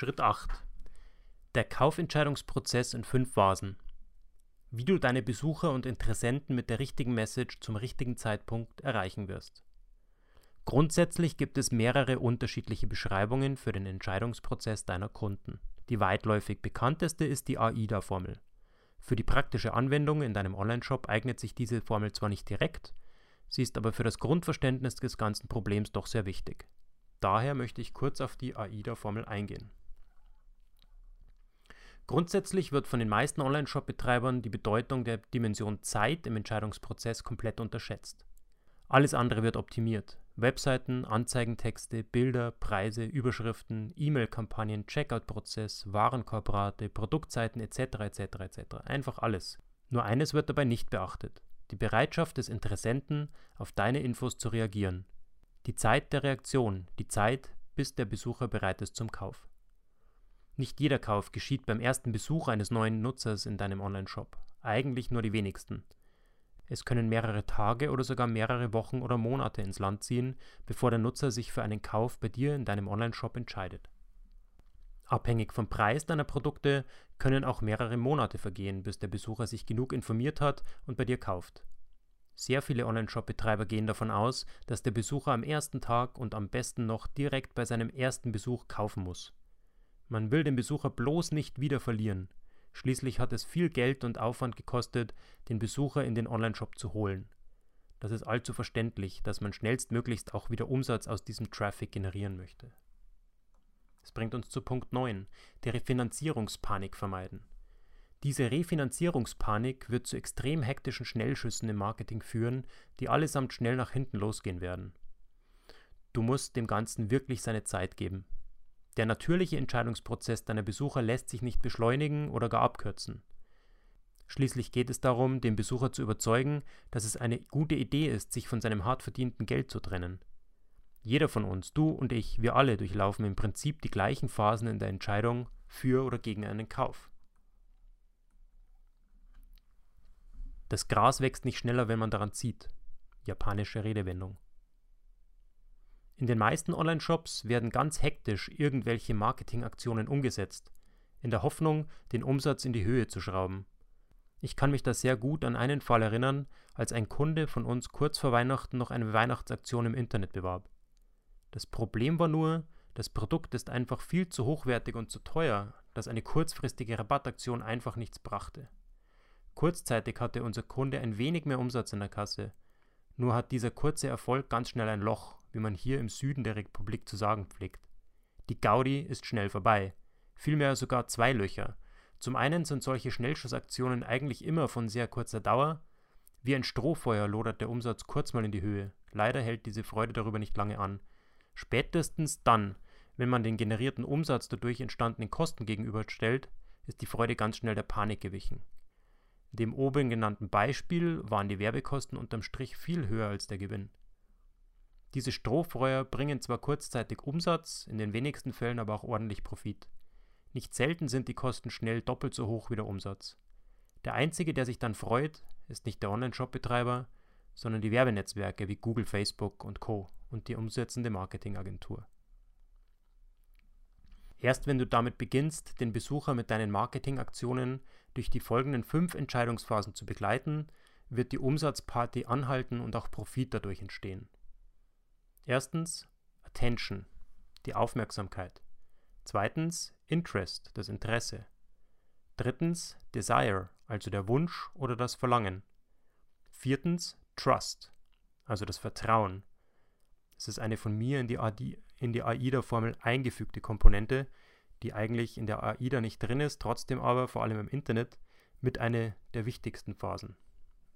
Schritt 8. Der Kaufentscheidungsprozess in fünf Phasen. Wie du deine Besucher und Interessenten mit der richtigen Message zum richtigen Zeitpunkt erreichen wirst. Grundsätzlich gibt es mehrere unterschiedliche Beschreibungen für den Entscheidungsprozess deiner Kunden. Die weitläufig bekannteste ist die AIDA-Formel. Für die praktische Anwendung in deinem Onlineshop eignet sich diese Formel zwar nicht direkt, sie ist aber für das Grundverständnis des ganzen Problems doch sehr wichtig. Daher möchte ich kurz auf die AIDA-Formel eingehen. Grundsätzlich wird von den meisten Online-Shop-Betreibern die Bedeutung der Dimension Zeit im Entscheidungsprozess komplett unterschätzt. Alles andere wird optimiert. Webseiten, Anzeigentexte, Bilder, Preise, Überschriften, E-Mail-Kampagnen, Checkout-Prozess, Warenkorbrate, Produktseiten etc. etc. etc. Einfach alles. Nur eines wird dabei nicht beachtet. Die Bereitschaft des Interessenten, auf deine Infos zu reagieren. Die Zeit der Reaktion, die Zeit, bis der Besucher bereit ist zum Kauf. Nicht jeder Kauf geschieht beim ersten Besuch eines neuen Nutzers in deinem Online-Shop. Eigentlich nur die wenigsten. Es können mehrere Tage oder sogar mehrere Wochen oder Monate ins Land ziehen, bevor der Nutzer sich für einen Kauf bei dir in deinem Online-Shop entscheidet. Abhängig vom Preis deiner Produkte können auch mehrere Monate vergehen, bis der Besucher sich genug informiert hat und bei dir kauft. Sehr viele Online-Shop-Betreiber gehen davon aus, dass der Besucher am ersten Tag und am besten noch direkt bei seinem ersten Besuch kaufen muss. Man will den Besucher bloß nicht wieder verlieren. Schließlich hat es viel Geld und Aufwand gekostet, den Besucher in den Onlineshop zu holen. Das ist allzu verständlich, dass man schnellstmöglichst auch wieder Umsatz aus diesem Traffic generieren möchte. Das bringt uns zu Punkt 9, der Refinanzierungspanik vermeiden. Diese Refinanzierungspanik wird zu extrem hektischen Schnellschüssen im Marketing führen, die allesamt schnell nach hinten losgehen werden. Du musst dem Ganzen wirklich seine Zeit geben. Der natürliche Entscheidungsprozess deiner Besucher lässt sich nicht beschleunigen oder gar abkürzen. Schließlich geht es darum, den Besucher zu überzeugen, dass es eine gute Idee ist, sich von seinem hart verdienten Geld zu trennen. Jeder von uns, du und ich, wir alle durchlaufen im Prinzip die gleichen Phasen in der Entscheidung für oder gegen einen Kauf. Das Gras wächst nicht schneller, wenn man daran zieht. Japanische Redewendung. In den meisten Online-Shops werden ganz hektisch irgendwelche Marketingaktionen umgesetzt, in der Hoffnung, den Umsatz in die Höhe zu schrauben. Ich kann mich da sehr gut an einen Fall erinnern, als ein Kunde von uns kurz vor Weihnachten noch eine Weihnachtsaktion im Internet bewarb. Das Problem war nur, das Produkt ist einfach viel zu hochwertig und zu teuer, dass eine kurzfristige Rabattaktion einfach nichts brachte. Kurzzeitig hatte unser Kunde ein wenig mehr Umsatz in der Kasse, nur hat dieser kurze Erfolg ganz schnell ein Loch wie man hier im Süden der Republik zu sagen pflegt. Die Gaudi ist schnell vorbei, vielmehr sogar zwei Löcher. Zum einen sind solche Schnellschussaktionen eigentlich immer von sehr kurzer Dauer. Wie ein Strohfeuer lodert der Umsatz kurz mal in die Höhe. Leider hält diese Freude darüber nicht lange an. Spätestens dann, wenn man den generierten Umsatz dadurch entstandenen Kosten gegenüberstellt, ist die Freude ganz schnell der Panik gewichen. Dem oben genannten Beispiel waren die Werbekosten unterm Strich viel höher als der Gewinn. Diese Strohfeuer bringen zwar kurzzeitig Umsatz, in den wenigsten Fällen aber auch ordentlich Profit. Nicht selten sind die Kosten schnell doppelt so hoch wie der Umsatz. Der einzige, der sich dann freut, ist nicht der Online-Shop-Betreiber, sondern die Werbenetzwerke wie Google, Facebook und Co. und die umsetzende Marketingagentur. Erst wenn du damit beginnst, den Besucher mit deinen Marketingaktionen durch die folgenden fünf Entscheidungsphasen zu begleiten, wird die Umsatzparty anhalten und auch Profit dadurch entstehen. Erstens Attention, die Aufmerksamkeit. Zweitens Interest, das Interesse. Drittens Desire, also der Wunsch oder das Verlangen. Viertens Trust, also das Vertrauen. Das ist eine von mir in die, die AIDA-Formel eingefügte Komponente, die eigentlich in der AIDA nicht drin ist, trotzdem aber vor allem im Internet mit einer der wichtigsten Phasen.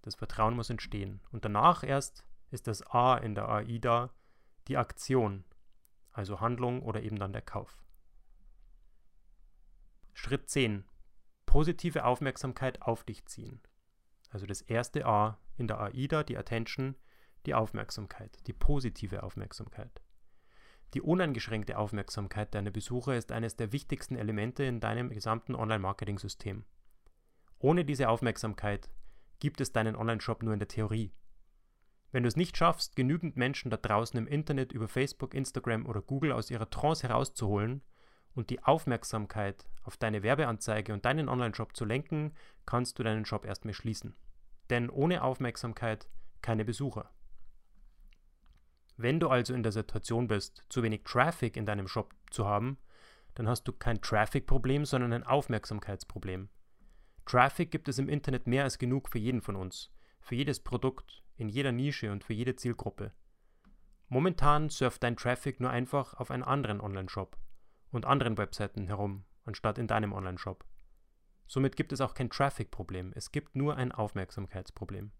Das Vertrauen muss entstehen. Und danach erst ist das A in der AIDA die Aktion, also Handlung oder eben dann der Kauf. Schritt 10. Positive Aufmerksamkeit auf dich ziehen. Also das erste A in der AIDA, die Attention, die Aufmerksamkeit, die positive Aufmerksamkeit. Die uneingeschränkte Aufmerksamkeit deiner Besucher ist eines der wichtigsten Elemente in deinem gesamten Online-Marketing-System. Ohne diese Aufmerksamkeit gibt es deinen Online-Shop nur in der Theorie. Wenn du es nicht schaffst, genügend Menschen da draußen im Internet über Facebook, Instagram oder Google aus ihrer Trance herauszuholen und die Aufmerksamkeit auf deine Werbeanzeige und deinen Online-Shop zu lenken, kannst du deinen Shop erstmal schließen. Denn ohne Aufmerksamkeit keine Besucher. Wenn du also in der Situation bist, zu wenig Traffic in deinem Shop zu haben, dann hast du kein Traffic-Problem, sondern ein Aufmerksamkeitsproblem. Traffic gibt es im Internet mehr als genug für jeden von uns, für jedes Produkt, in jeder Nische und für jede Zielgruppe. Momentan surft dein Traffic nur einfach auf einen anderen Online-Shop und anderen Webseiten herum, anstatt in deinem Online-Shop. Somit gibt es auch kein Traffic-Problem, es gibt nur ein Aufmerksamkeitsproblem.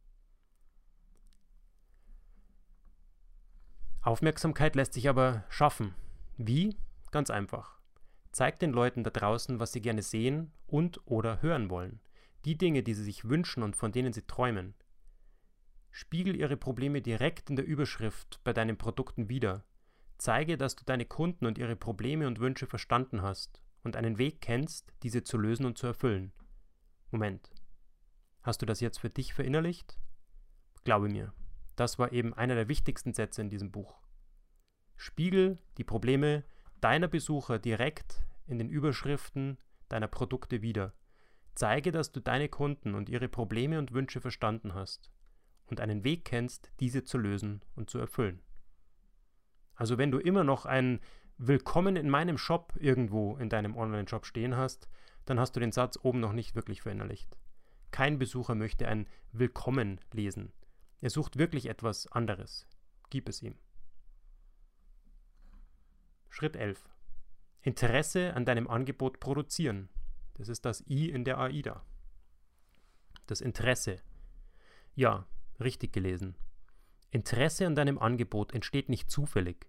Aufmerksamkeit lässt sich aber schaffen. Wie? Ganz einfach. Zeig den Leuten da draußen, was sie gerne sehen und oder hören wollen. Die Dinge, die sie sich wünschen und von denen sie träumen. Spiegel ihre Probleme direkt in der Überschrift bei deinen Produkten wider. Zeige, dass du deine Kunden und ihre Probleme und Wünsche verstanden hast und einen Weg kennst, diese zu lösen und zu erfüllen. Moment. Hast du das jetzt für dich verinnerlicht? Glaube mir, das war eben einer der wichtigsten Sätze in diesem Buch. Spiegel die Probleme deiner Besucher direkt in den Überschriften deiner Produkte wider. Zeige, dass du deine Kunden und ihre Probleme und Wünsche verstanden hast und einen Weg kennst, diese zu lösen und zu erfüllen. Also wenn du immer noch ein Willkommen in meinem Shop irgendwo in deinem Online-Shop stehen hast, dann hast du den Satz oben noch nicht wirklich verinnerlicht. Kein Besucher möchte ein Willkommen lesen. Er sucht wirklich etwas anderes. Gib es ihm. Schritt 11. Interesse an deinem Angebot produzieren. Das ist das I in der AIDA. Das Interesse. Ja, richtig gelesen. Interesse an deinem Angebot entsteht nicht zufällig.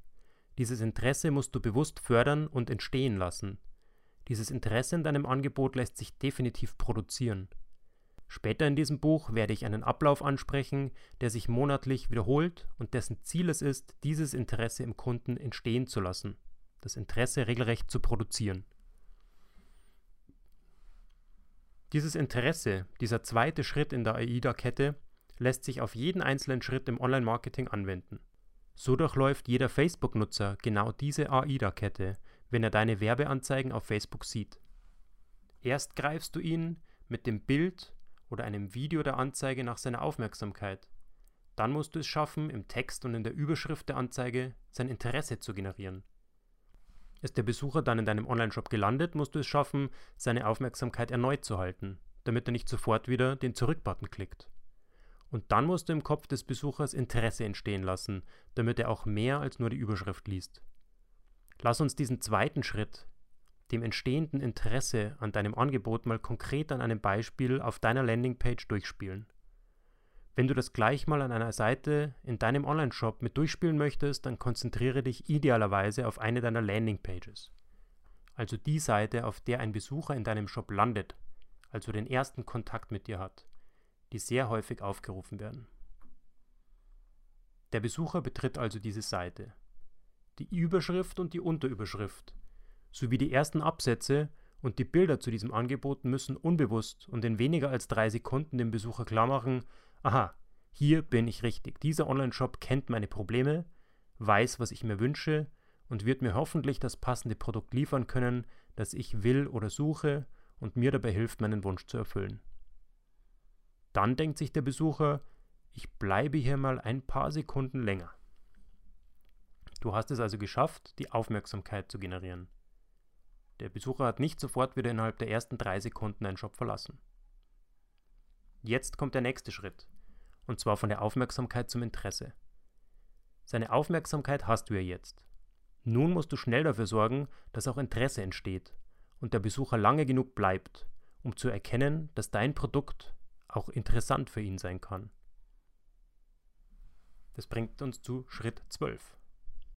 Dieses Interesse musst du bewusst fördern und entstehen lassen. Dieses Interesse an deinem Angebot lässt sich definitiv produzieren. Später in diesem Buch werde ich einen Ablauf ansprechen, der sich monatlich wiederholt und dessen Ziel es ist, dieses Interesse im Kunden entstehen zu lassen, das Interesse regelrecht zu produzieren. Dieses Interesse, dieser zweite Schritt in der AIDA-Kette, lässt sich auf jeden einzelnen Schritt im Online-Marketing anwenden. So durchläuft jeder Facebook-Nutzer genau diese AIDA-Kette, wenn er deine Werbeanzeigen auf Facebook sieht. Erst greifst du ihn mit dem Bild oder einem Video der Anzeige nach seiner Aufmerksamkeit. Dann musst du es schaffen, im Text und in der Überschrift der Anzeige sein Interesse zu generieren. Ist der Besucher dann in deinem Onlineshop gelandet, musst du es schaffen, seine Aufmerksamkeit erneut zu halten, damit er nicht sofort wieder den Zurück-Button klickt. Und dann musst du im Kopf des Besuchers Interesse entstehen lassen, damit er auch mehr als nur die Überschrift liest. Lass uns diesen zweiten Schritt, dem entstehenden Interesse an deinem Angebot mal konkret an einem Beispiel auf deiner Landingpage durchspielen. Wenn du das gleich mal an einer Seite in deinem Online-Shop mit durchspielen möchtest, dann konzentriere dich idealerweise auf eine deiner Landingpages. Also die Seite, auf der ein Besucher in deinem Shop landet, also den ersten Kontakt mit dir hat, die sehr häufig aufgerufen werden. Der Besucher betritt also diese Seite. Die Überschrift und die Unterüberschrift sowie die ersten Absätze und die Bilder zu diesem Angebot müssen unbewusst und in weniger als drei Sekunden dem Besucher klar machen, aha, hier bin ich richtig. Dieser Online-Shop kennt meine Probleme, weiß, was ich mir wünsche und wird mir hoffentlich das passende Produkt liefern können, das ich will oder suche und mir dabei hilft, meinen Wunsch zu erfüllen. Dann denkt sich der Besucher, ich bleibe hier mal ein paar Sekunden länger. Du hast es also geschafft, die Aufmerksamkeit zu generieren. Der Besucher hat nicht sofort wieder innerhalb der ersten drei Sekunden einen Shop verlassen. Jetzt kommt der nächste Schritt, und zwar von der Aufmerksamkeit zum Interesse. Seine Aufmerksamkeit hast du ja jetzt. Nun musst du schnell dafür sorgen, dass auch Interesse entsteht und der Besucher lange genug bleibt, um zu erkennen, dass dein Produkt auch interessant für ihn sein kann. Das bringt uns zu Schritt 12.